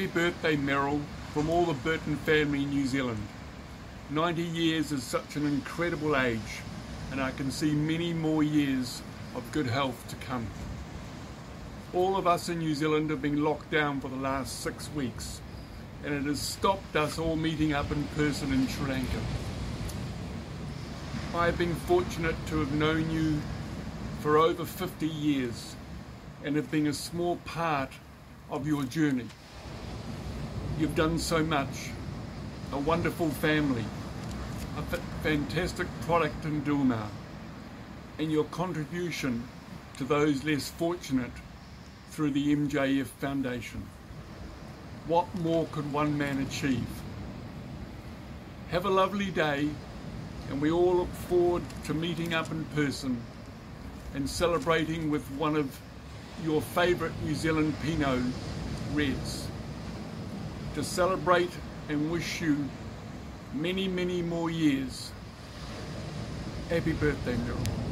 Happy birthday, Merrill, from all the Burton family in New Zealand. 90 years is such an incredible age, and I can see many more years of good health to come. All of us in New Zealand have been locked down for the last six weeks, and it has stopped us all meeting up in person in Sri Lanka. I have been fortunate to have known you for over 50 years and have been a small part of your journey. You've done so much, a wonderful family, a fantastic product in Dilmah, and your contribution to those less fortunate through the MJF Foundation. What more could one man achieve? Have a lovely day, and we all look forward to meeting up in person and celebrating with one of your favourite New Zealand Pinot Reds. To celebrate and wish you many, many more years. Happy birthday, Merrill.